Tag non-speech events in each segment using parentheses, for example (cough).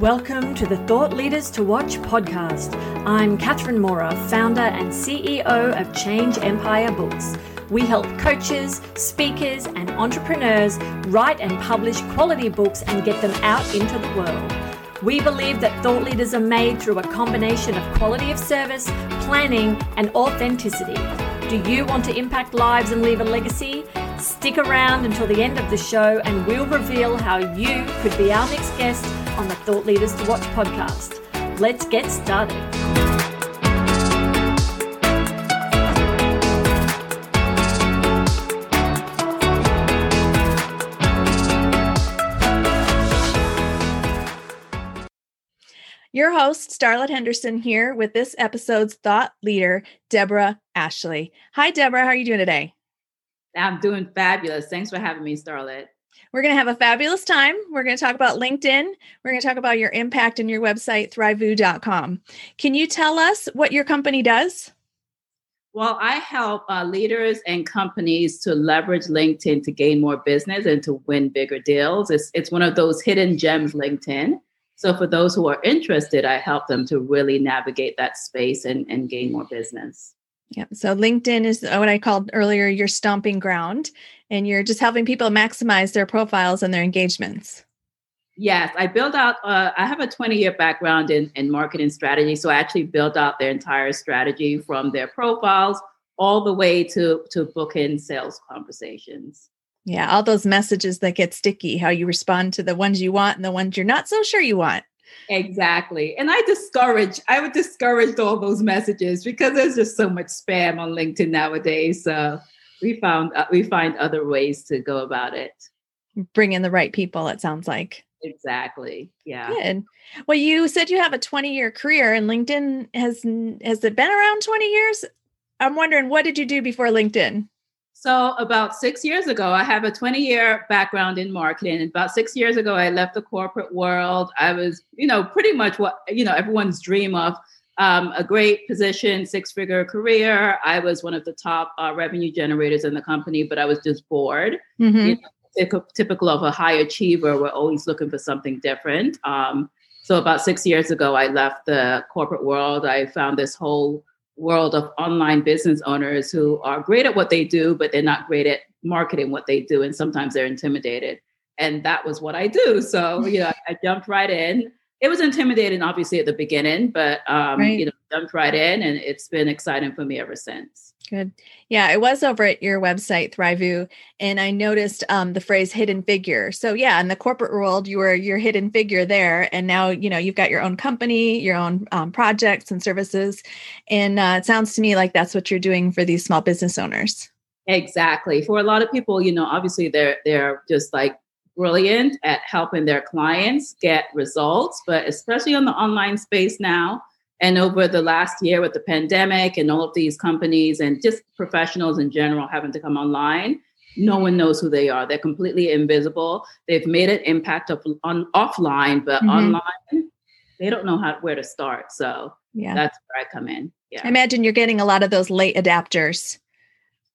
Welcome to the Thought Leaders to Watch podcast. I'm Catherine Mora, founder and CEO of Change Empire Books. We help coaches, speakers, and entrepreneurs write and publish quality books and get them out into the world. We believe that thought leaders are made through a combination of quality of service, planning, and authenticity. Do you want to impact lives and leave a legacy? Stick around until the end of the show and we'll reveal how you could be our next guest on the Thought Leaders to Watch podcast. Let's get started. Your host, Starlet Henderson, here with this episode's thought leader, Deborah Ashley. Hi, Deborah. How are you doing today? I'm doing fabulous. Thanks for having me, Starlet. We're going to have a fabulous time. We're going to talk about LinkedIn. We're going to talk about your impact and your website, thrivoo.com. Can you tell us what your company does? Well, I help uh, leaders and companies to leverage LinkedIn to gain more business and to win bigger deals. It's, it's one of those hidden gems, LinkedIn. So, for those who are interested, I help them to really navigate that space and, and gain more business. Yeah. So LinkedIn is what I called earlier your stomping ground, and you're just helping people maximize their profiles and their engagements. Yes, I built out, uh, I have a 20 year background in, in marketing strategy. So I actually built out their entire strategy from their profiles all the way to, to book in sales conversations. Yeah, all those messages that get sticky, how you respond to the ones you want and the ones you're not so sure you want. Exactly. And I discourage, I would discourage all those messages because there's just so much spam on LinkedIn nowadays. So we found, uh, we find other ways to go about it. Bring in the right people, it sounds like. Exactly. Yeah. Good. Well, you said you have a 20 year career and LinkedIn has, has it been around 20 years? I'm wondering, what did you do before LinkedIn? So, about six years ago, I have a 20 year background in marketing. About six years ago, I left the corporate world. I was, you know, pretty much what, you know, everyone's dream of um, a great position, six figure career. I was one of the top uh, revenue generators in the company, but I was just bored. Mm-hmm. You know, typical of a high achiever, we're always looking for something different. Um, so, about six years ago, I left the corporate world. I found this whole world of online business owners who are great at what they do, but they're not great at marketing what they do. And sometimes they're intimidated. And that was what I do. So, you know, I jumped right in. It was intimidating, obviously, at the beginning, but, um, right. you know, jumped right in and it's been exciting for me ever since. Good. Yeah, I was over at your website, Thrivoo, and I noticed um, the phrase hidden figure. So yeah, in the corporate world, you were your hidden figure there, and now you know you've got your own company, your own um, projects and services, and uh, it sounds to me like that's what you're doing for these small business owners. Exactly. For a lot of people, you know, obviously they're they're just like brilliant at helping their clients get results, but especially on the online space now and over the last year with the pandemic and all of these companies and just professionals in general having to come online, no one knows who they are. They're completely invisible. They've made an impact of, on offline, but mm-hmm. online, they don't know how where to start. So yeah, that's where I come in. Yeah. I imagine you're getting a lot of those late adapters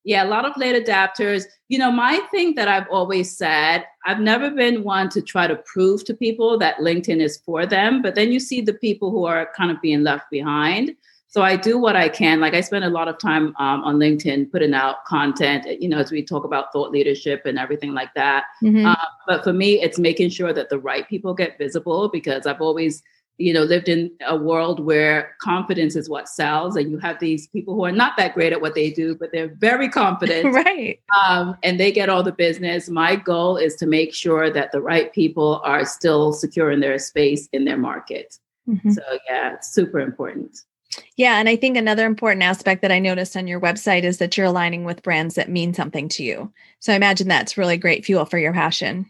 yeah, a lot of late adapters. You know, my thing that I've always said, I've never been one to try to prove to people that LinkedIn is for them, but then you see the people who are kind of being left behind. So I do what I can. Like I spend a lot of time um, on LinkedIn putting out content, you know, as we talk about thought leadership and everything like that. Mm-hmm. Uh, but for me, it's making sure that the right people get visible because I've always you know lived in a world where confidence is what sells and you have these people who are not that great at what they do but they're very confident. (laughs) Right. Um, and they get all the business. My goal is to make sure that the right people are still secure in their space in their market. Mm-hmm. so yeah it's super important. Yeah and i think another important aspect that i noticed on your website is that you're aligning with brands that mean something to you. So i imagine that's really great fuel for your passion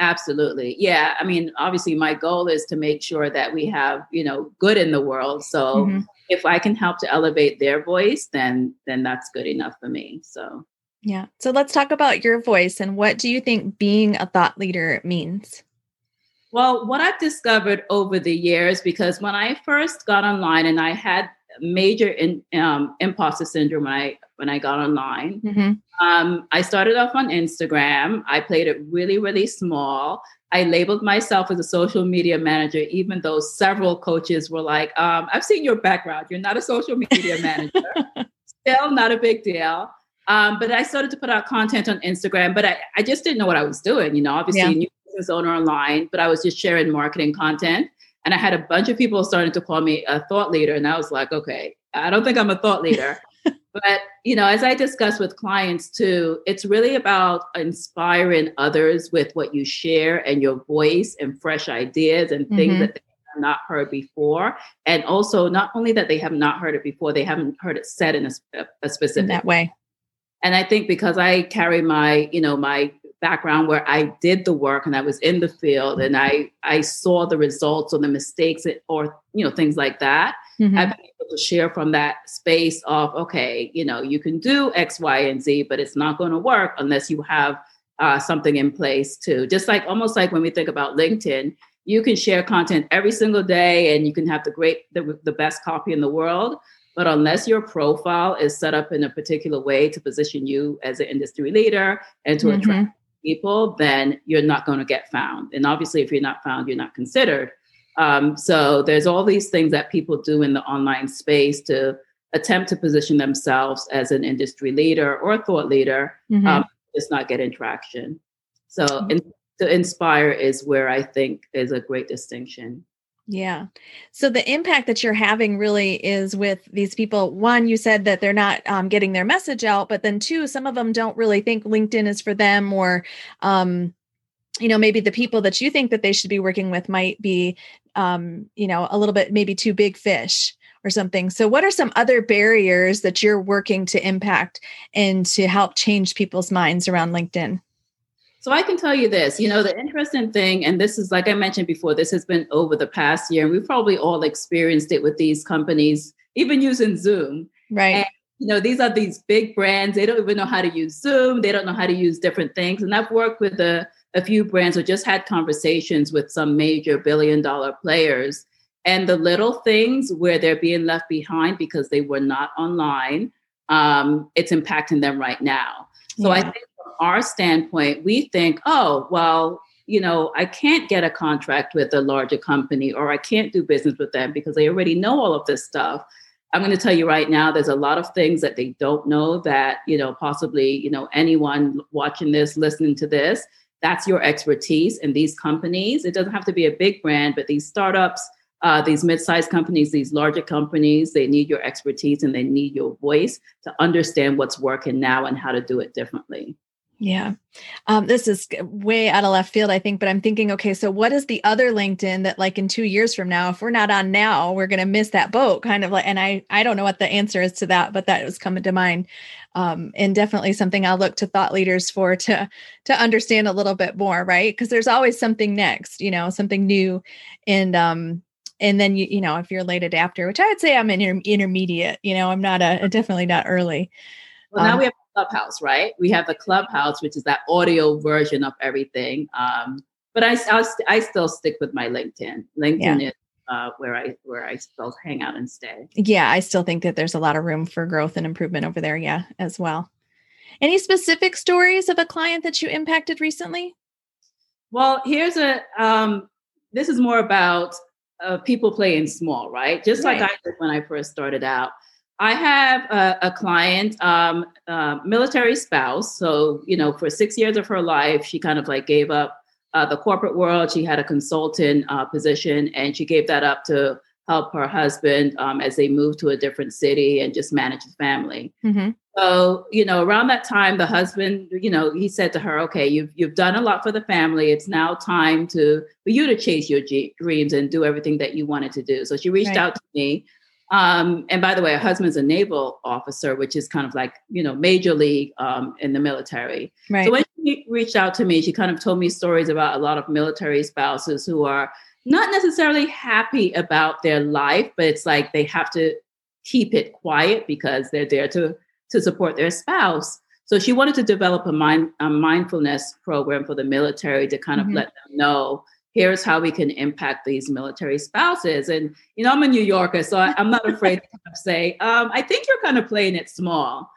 Absolutely. Yeah. I mean, obviously my goal is to make sure that we have, you know, good in the world. So mm-hmm. if I can help to elevate their voice, then then that's good enough for me. So yeah. So let's talk about your voice and what do you think being a thought leader means? Well, what I've discovered over the years, because when I first got online and I had major in, um, imposter syndrome when I when I got online. Mm-hmm. Um, I started off on Instagram. I played it really, really small. I labeled myself as a social media manager, even though several coaches were like, um, I've seen your background. You're not a social media (laughs) manager. Still not a big deal. Um, but I started to put out content on Instagram, but I, I just didn't know what I was doing. You know, obviously, yeah. new business owner online, but I was just sharing marketing content. And I had a bunch of people starting to call me a thought leader. And I was like, okay, I don't think I'm a thought leader. But you know as i discuss with clients too it's really about inspiring others with what you share and your voice and fresh ideas and things mm-hmm. that they have not heard before and also not only that they have not heard it before they haven't heard it said in a, a specific in that way and i think because i carry my you know my background where i did the work and i was in the field and i i saw the results or the mistakes or you know things like that mm-hmm. i've been able to share from that space of okay you know you can do x y and z but it's not going to work unless you have uh, something in place too just like almost like when we think about linkedin you can share content every single day and you can have the great the, the best copy in the world but unless your profile is set up in a particular way to position you as an industry leader and to mm-hmm. attract people, then you're not going to get found. And obviously, if you're not found, you're not considered. Um, so there's all these things that people do in the online space to attempt to position themselves as an industry leader or a thought leader, mm-hmm. um, just not get traction. So mm-hmm. in, to inspire is where I think is a great distinction. Yeah. So the impact that you're having really is with these people. One, you said that they're not um, getting their message out, but then two, some of them don't really think LinkedIn is for them, or, um, you know, maybe the people that you think that they should be working with might be, um, you know, a little bit maybe too big fish or something. So, what are some other barriers that you're working to impact and to help change people's minds around LinkedIn? So I can tell you this, you know, the interesting thing, and this is like I mentioned before, this has been over the past year, and we've probably all experienced it with these companies, even using Zoom. Right. And, you know, these are these big brands. They don't even know how to use Zoom. They don't know how to use different things. And I've worked with a, a few brands or just had conversations with some major billion dollar players. And the little things where they're being left behind because they were not online, um, it's impacting them right now. So yeah. I think from our standpoint, we think, oh, well, you know, I can't get a contract with a larger company or I can't do business with them because they already know all of this stuff. I'm going to tell you right now, there's a lot of things that they don't know that, you know, possibly, you know, anyone watching this, listening to this, that's your expertise in these companies. It doesn't have to be a big brand, but these startups, uh, these mid-sized companies, these larger companies, they need your expertise and they need your voice to understand what's working now and how to do it differently. Yeah. Um, this is way out of left field, I think, but I'm thinking, okay, so what is the other LinkedIn that like in two years from now, if we're not on now, we're going to miss that boat kind of like, and I, I don't know what the answer is to that, but that was coming to mind. Um, and definitely something I'll look to thought leaders for to, to understand a little bit more, right. Cause there's always something next, you know, something new. And, um, and then you, you know, if you're a late adapter, which I would say I'm an inter- intermediate, you know, I'm not a, definitely not early. Well, now um, we have Clubhouse, right? We have the Clubhouse, which is that audio version of everything. Um, but I, I'll, I still stick with my LinkedIn. LinkedIn yeah. is uh, where I where I still hang out and stay. Yeah, I still think that there's a lot of room for growth and improvement over there. Yeah, as well. Any specific stories of a client that you impacted recently? Well, here's a. Um, this is more about uh, people playing small, right? Just right. like I did when I first started out. I have a, a client, um, uh, military spouse. So, you know, for six years of her life, she kind of like gave up uh, the corporate world. She had a consultant uh, position and she gave that up to help her husband um, as they moved to a different city and just manage the family. Mm-hmm. So, you know, around that time, the husband, you know, he said to her, "Okay, you've you've done a lot for the family. It's now time to for you to chase your dreams and do everything that you wanted to do." So she reached right. out to me um, and by the way, her husband's a naval officer, which is kind of like, you know, major league um, in the military. Right. So when she reached out to me, she kind of told me stories about a lot of military spouses who are not necessarily happy about their life, but it's like they have to keep it quiet because they're there to, to support their spouse. So she wanted to develop a, mind, a mindfulness program for the military to kind of mm-hmm. let them know here's how we can impact these military spouses. And, you know, I'm a New Yorker, so I, am not afraid to say, um, I think you're kind of playing it small.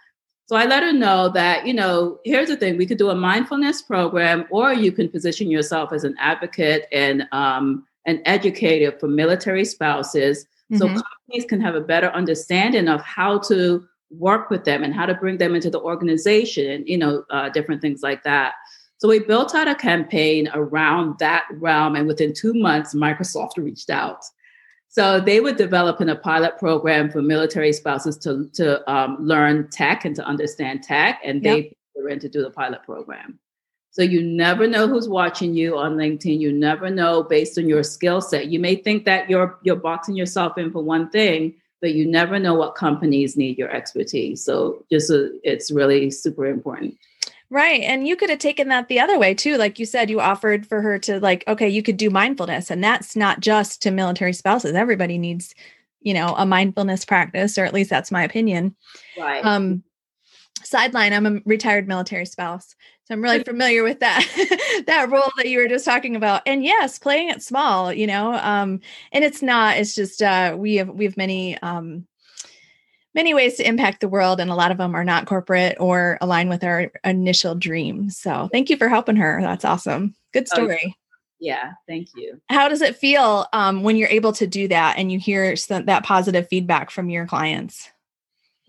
So I let her know that, you know, here's the thing we could do a mindfulness program, or you can position yourself as an advocate and um, an educator for military spouses. Mm-hmm. So companies can have a better understanding of how to work with them and how to bring them into the organization and, you know, uh, different things like that. So we built out a campaign around that realm. And within two months, Microsoft reached out. So they would develop in a pilot program for military spouses to, to um, learn tech and to understand tech. And they yep. were in to do the pilot program. So you never know who's watching you on LinkedIn. You never know based on your skill set. You may think that you're you're boxing yourself in for one thing, but you never know what companies need your expertise. So just a, uh, it's really super important. Right. And you could have taken that the other way too. Like you said, you offered for her to like, okay, you could do mindfulness. And that's not just to military spouses. Everybody needs, you know, a mindfulness practice, or at least that's my opinion. Right. Um, sideline, I'm a retired military spouse. So I'm really (laughs) familiar with that (laughs) that role that you were just talking about. And yes, playing it small, you know. Um, and it's not, it's just uh we have we have many um many ways to impact the world, and a lot of them are not corporate or align with our initial dreams. So thank you for helping her. That's awesome. Good story. Oh, yeah, thank you. How does it feel um, when you're able to do that and you hear that positive feedback from your clients?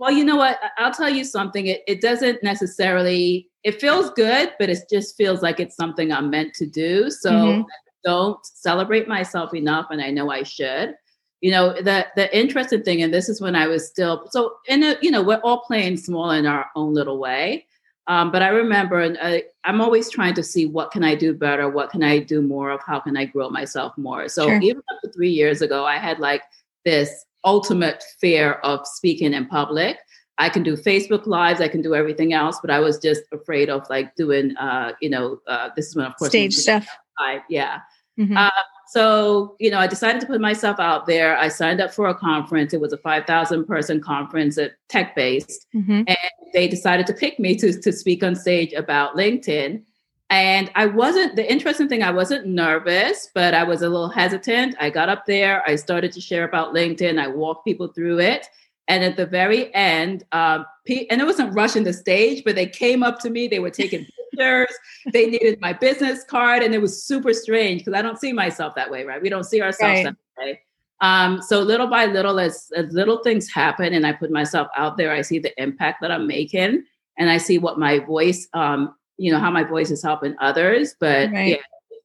Well, you know what? I'll tell you something. It, it doesn't necessarily, it feels good, but it just feels like it's something I'm meant to do. So mm-hmm. don't celebrate myself enough, and I know I should you know the the interesting thing and this is when i was still so in a you know we're all playing small in our own little way. Um, but i remember and I, i'm always trying to see what can i do better? What can i do more of? How can i grow myself more? So sure. even up to three years ago i had like this ultimate fear of speaking in public. I can do facebook lives i can do everything else but i was just afraid of like doing uh you know uh, this is when of course stage stuff. Live, yeah. Mm-hmm. uh, so, you know, I decided to put myself out there. I signed up for a conference. It was a 5,000 person conference at tech based. Mm-hmm. And they decided to pick me to, to speak on stage about LinkedIn. And I wasn't, the interesting thing, I wasn't nervous, but I was a little hesitant. I got up there, I started to share about LinkedIn, I walked people through it. And at the very end, um, and it wasn't rushing the stage, but they came up to me. They were taking (laughs) pictures. they needed my business card, and it was super strange because I don't see myself that way, right? We don't see ourselves right. that way. Um, so little by little, as, as little things happen, and I put myself out there, I see the impact that I'm making, and I see what my voice, um, you know, how my voice is helping others. But right. yeah,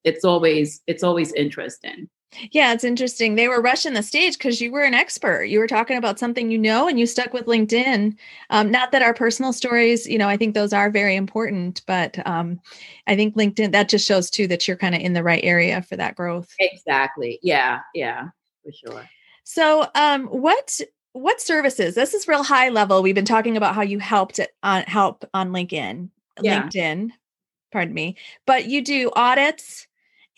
it's always it's always interesting. Yeah, it's interesting. They were rushing the stage because you were an expert. You were talking about something you know, and you stuck with LinkedIn. Um, not that our personal stories, you know, I think those are very important, but um, I think LinkedIn that just shows too that you're kind of in the right area for that growth. Exactly. Yeah. Yeah. For sure. So, um, what what services? This is real high level. We've been talking about how you helped on help on LinkedIn. Yeah. LinkedIn, pardon me, but you do audits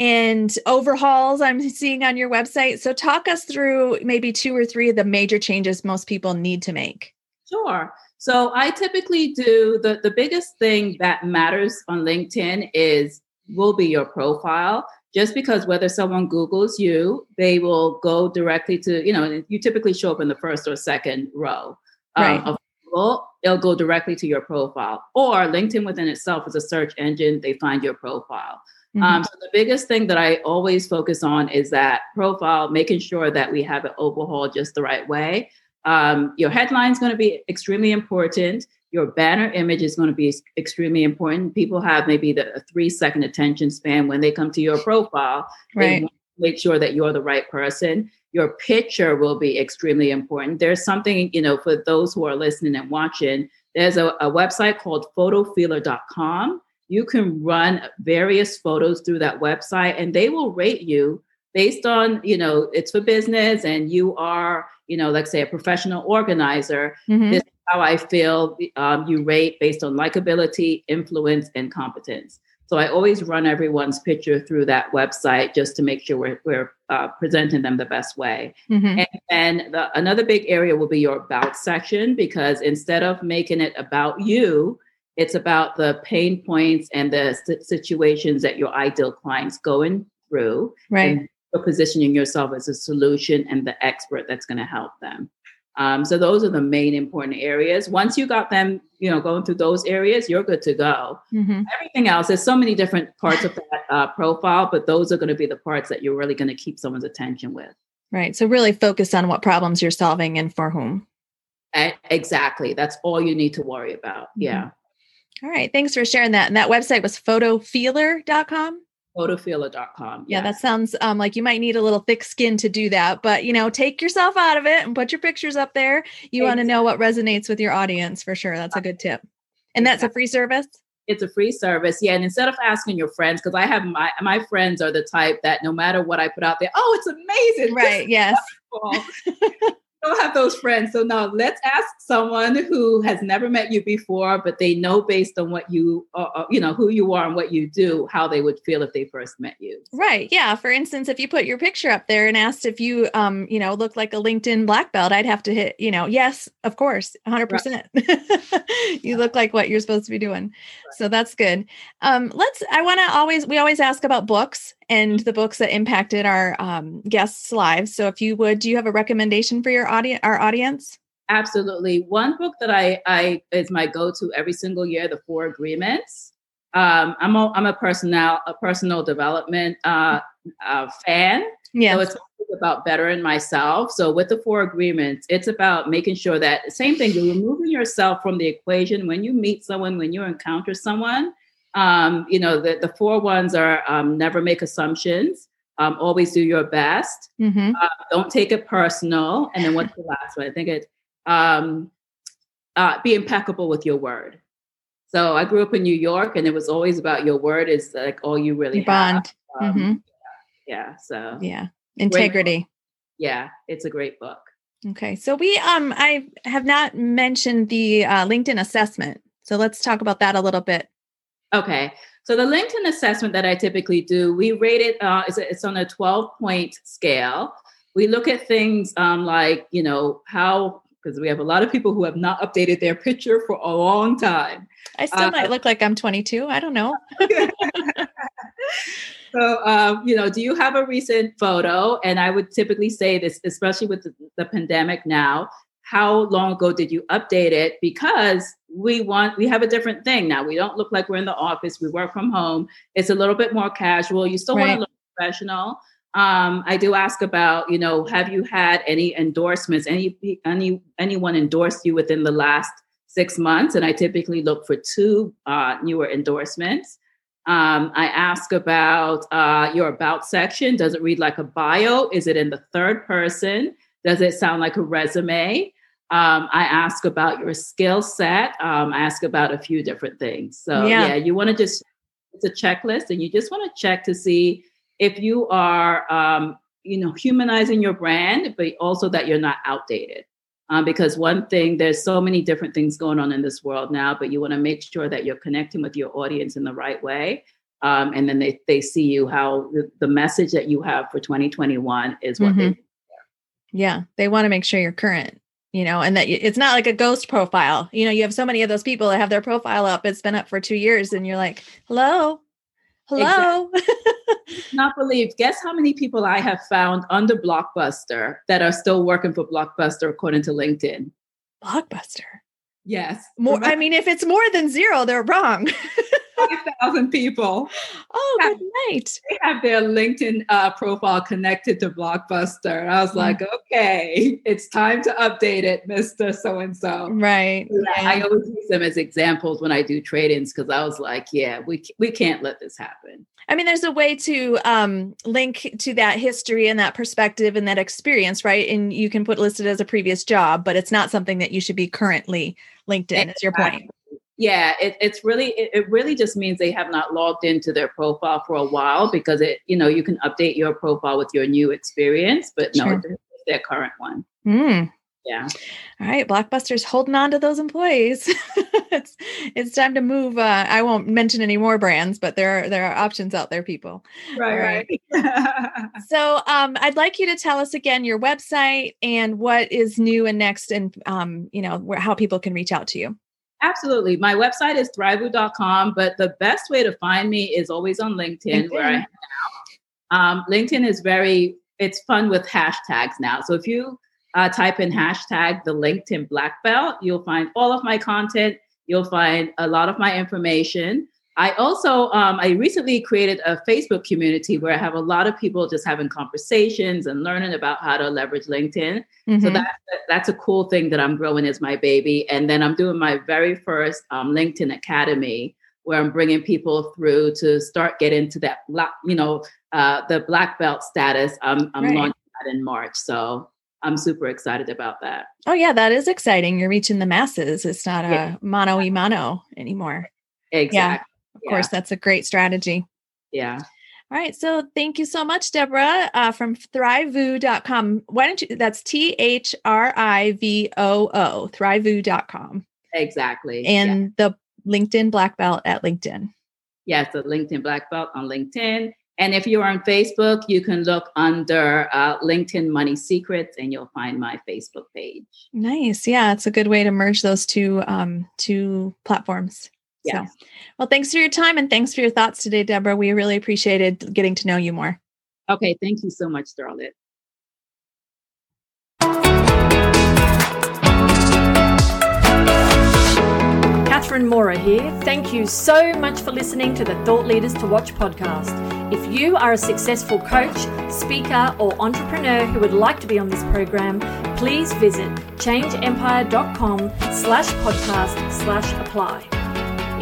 and overhauls I'm seeing on your website. So, talk us through maybe two or three of the major changes most people need to make. Sure. So, I typically do the, the biggest thing that matters on LinkedIn is will be your profile. Just because whether someone Googles you, they will go directly to, you know, you typically show up in the first or second row um, right. of Google, it'll go directly to your profile. Or LinkedIn within itself is a search engine, they find your profile. Mm-hmm. Um, so the biggest thing that I always focus on is that profile, making sure that we have it overhauled just the right way. Um, your headline is going to be extremely important. Your banner image is going to be extremely important. People have maybe the three second attention span when they come to your profile. Right. make sure that you're the right person. Your picture will be extremely important. There's something, you know, for those who are listening and watching, there's a, a website called photofeeler.com you can run various photos through that website and they will rate you based on you know it's for business and you are you know let's say a professional organizer mm-hmm. this is how i feel um, you rate based on likability influence and competence so i always run everyone's picture through that website just to make sure we're, we're uh, presenting them the best way mm-hmm. and then the, another big area will be your about section because instead of making it about you it's about the pain points and the situations that your ideal clients going through. Right. And you're positioning yourself as a solution and the expert that's going to help them. Um, so those are the main important areas. Once you got them, you know, going through those areas, you're good to go. Mm-hmm. Everything else, there's so many different parts of that uh, profile, but those are going to be the parts that you're really going to keep someone's attention with. Right. So really focus on what problems you're solving and for whom. Exactly. That's all you need to worry about. Mm-hmm. Yeah. All right. Thanks for sharing that. And that website was photofeeler.com. Photofeeler.com. Yeah, yes. that sounds um, like you might need a little thick skin to do that, but you know, take yourself out of it and put your pictures up there. You want to know what resonates with your audience for sure. That's a good tip. And that's a free service. it's a free service. Yeah. And instead of asking your friends, because I have my my friends are the type that no matter what I put out there, oh, it's amazing. This Right. Yes. (laughs) wonderful." don't have those friends. So now let's ask someone who has never met you before, but they know based on what you, uh, uh, you know, who you are and what you do, how they would feel if they first met you. Right. Yeah. For instance, if you put your picture up there and asked if you, um, you know, look like a LinkedIn black belt, I'd have to hit, you know, yes, of course, 100%. (laughs) you look like what you're supposed to be doing. So that's good. Um, let's, I want to always, we always ask about books and the books that impacted our um, guests' lives. So if you would, do you have a recommendation for your audience, our audience? Absolutely. One book that I, I is my go-to every single year, The Four Agreements. Um, I'm a, I'm a personal a personal development uh, uh, fan. Yeah. So it's about bettering myself. So with the four agreements, it's about making sure that same thing, you're removing yourself from the equation when you meet someone, when you encounter someone. Um, you know, the, the four ones are um, never make assumptions, um, always do your best, mm-hmm. uh, don't take it personal. And then what's the last one? I think it um, uh, be impeccable with your word. So I grew up in New York, and it was always about your word is like all you really You bond. have. Um, Mhm. Yeah. So Yeah. Integrity. yeah, it's a great book. Okay. So we um I have not mentioned the uh, LinkedIn assessment. So let's talk about that a little bit. Okay. So the LinkedIn assessment that I typically do, we rate it. Uh, it's, it's on a 12 point scale. We look at things um, like, you know, how, because we have a lot of people who have not updated their picture for a long time. I still Uh, might look like I'm 22. I don't know. (laughs) So, um, you know, do you have a recent photo? And I would typically say this, especially with the, the pandemic now. How long ago did you update it? Because we want, we have a different thing now. We don't look like we're in the office. We work from home. It's a little bit more casual. You still want to look professional. Um, I do ask about, you know, have you had any endorsements? Any any anyone endorsed you within the last six months? And I typically look for two uh, newer endorsements. Um, I ask about uh, your about section. Does it read like a bio? Is it in the third person? Does it sound like a resume? Um, I ask about your skill set. Um, I ask about a few different things. So Yeah. yeah, you want to just it's a checklist, and you just want to check to see if you are, um, you know, humanizing your brand, but also that you're not outdated. Um, because one thing, there's so many different things going on in this world now, but you want to make sure that you're connecting with your audience in the right way. Um, and then they, they see you how the, the message that you have for 2021 is what they Yeah. They want to make sure you're current, you know, and that it's not like a ghost profile. You know, you have so many of those people that have their profile up. It's been up for two years and you're like, hello, hello. (laughs) not believe. Guess how many people I have found under Blockbuster that are still working for Blockbuster according to LinkedIn? Blockbuster. Yes. More, I mean, if it's more than zero, they're wrong. (laughs) 5,000 people. oh, good night. They have their LinkedIn uh, profile connected to Blockbuster. And I was Mm. like, okay, it's time to update it, Mr. So and so. Right. I always use them as examples when I do trade-ins because I was like, yeah, we we can't let this happen. I mean, there's a way to um, link to that history and that perspective and that experience, right? And you can put listed as a previous job, but it's not something that you should be currently linked in. Is your point? Yeah, it, it's really it, it really just means they have not logged into their profile for a while because it you know you can update your profile with your new experience, but no, Sure. it's their current one. Mm. Yeah. All right, Blockbuster's holding on to those employees. (laughs) it's it's time to move. Uh, I won't mention any more brands, but there are there are options out there, people. Right, right. (laughs) So um, I'd like you to tell us again your website and what is new and next, and um, you know where, how people can reach out to you. Absolutely. My website is thrivoo.com, but the best way to find me is always on LinkedIn, where I LinkedIn. Um, LinkedIn is very, it's fun with hashtags now. So if you uh, type in hashtag the LinkedIn Black Belt, you'll find all of my content. You'll find a lot of my information. I also um, I recently created a Facebook community where I have a lot of people just having conversations and learning about how to leverage LinkedIn. Mm-hmm. So that that's a cool thing that I'm growing as my baby. And then I'm doing my very first um, LinkedIn Academy where I'm bringing people through to start getting to that black, you know, uh, the black belt status. I'm, I'm right. launching that in March. So I'm super excited about that. Oh yeah, that is exciting. You're reaching the masses. It's not a mano y mano anymore. Exactly. Yeah, of yeah. course, that's a great strategy. Yeah. All right. So thank you so much, Deborah, uh, from thrivoo.com. Why don't you, that's T H R I V O O, thrivoo.com. Exactly. And yeah. the LinkedIn Black Belt at LinkedIn. Yes, the LinkedIn Black Belt on LinkedIn. And if you're on Facebook, you can look under uh, LinkedIn Money Secrets, and you'll find my Facebook page. Nice, yeah, it's a good way to merge those two um, two platforms. Yes. So, well, thanks for your time and thanks for your thoughts today, Deborah. We really appreciated getting to know you more. Okay, thank you so much, Starlet. Catherine Mora here. Thank you so much for listening to the Thought Leaders to Watch podcast. If you are a successful coach, speaker, or entrepreneur who would like to be on this program, please visit changeempire.com slash podcast slash apply.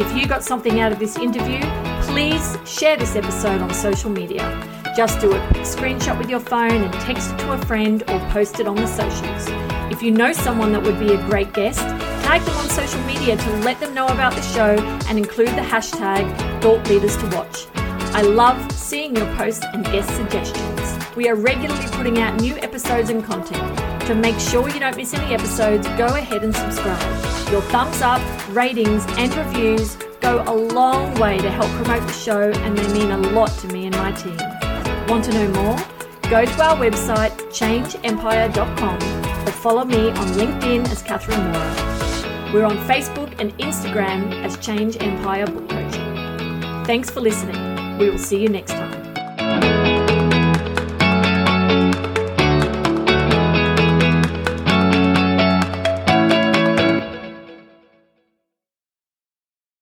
If you got something out of this interview, please share this episode on social media. Just do a quick screenshot with your phone and text it to a friend or post it on the socials. If you know someone that would be a great guest, tag them on social media to let them know about the show and include the hashtag Thought Leaders to Watch. I love seeing your posts and guest suggestions. We are regularly putting out new episodes and content. To make sure you don't miss any episodes, go ahead and subscribe. Your thumbs up, ratings, and reviews go a long way to help promote the show, and they mean a lot to me and my team. Want to know more? Go to our website, changeempire.com, or follow me on LinkedIn as Catherine Mora. We're on Facebook and Instagram as Change Empire Book Coaching. Thanks for listening. We will see you next time.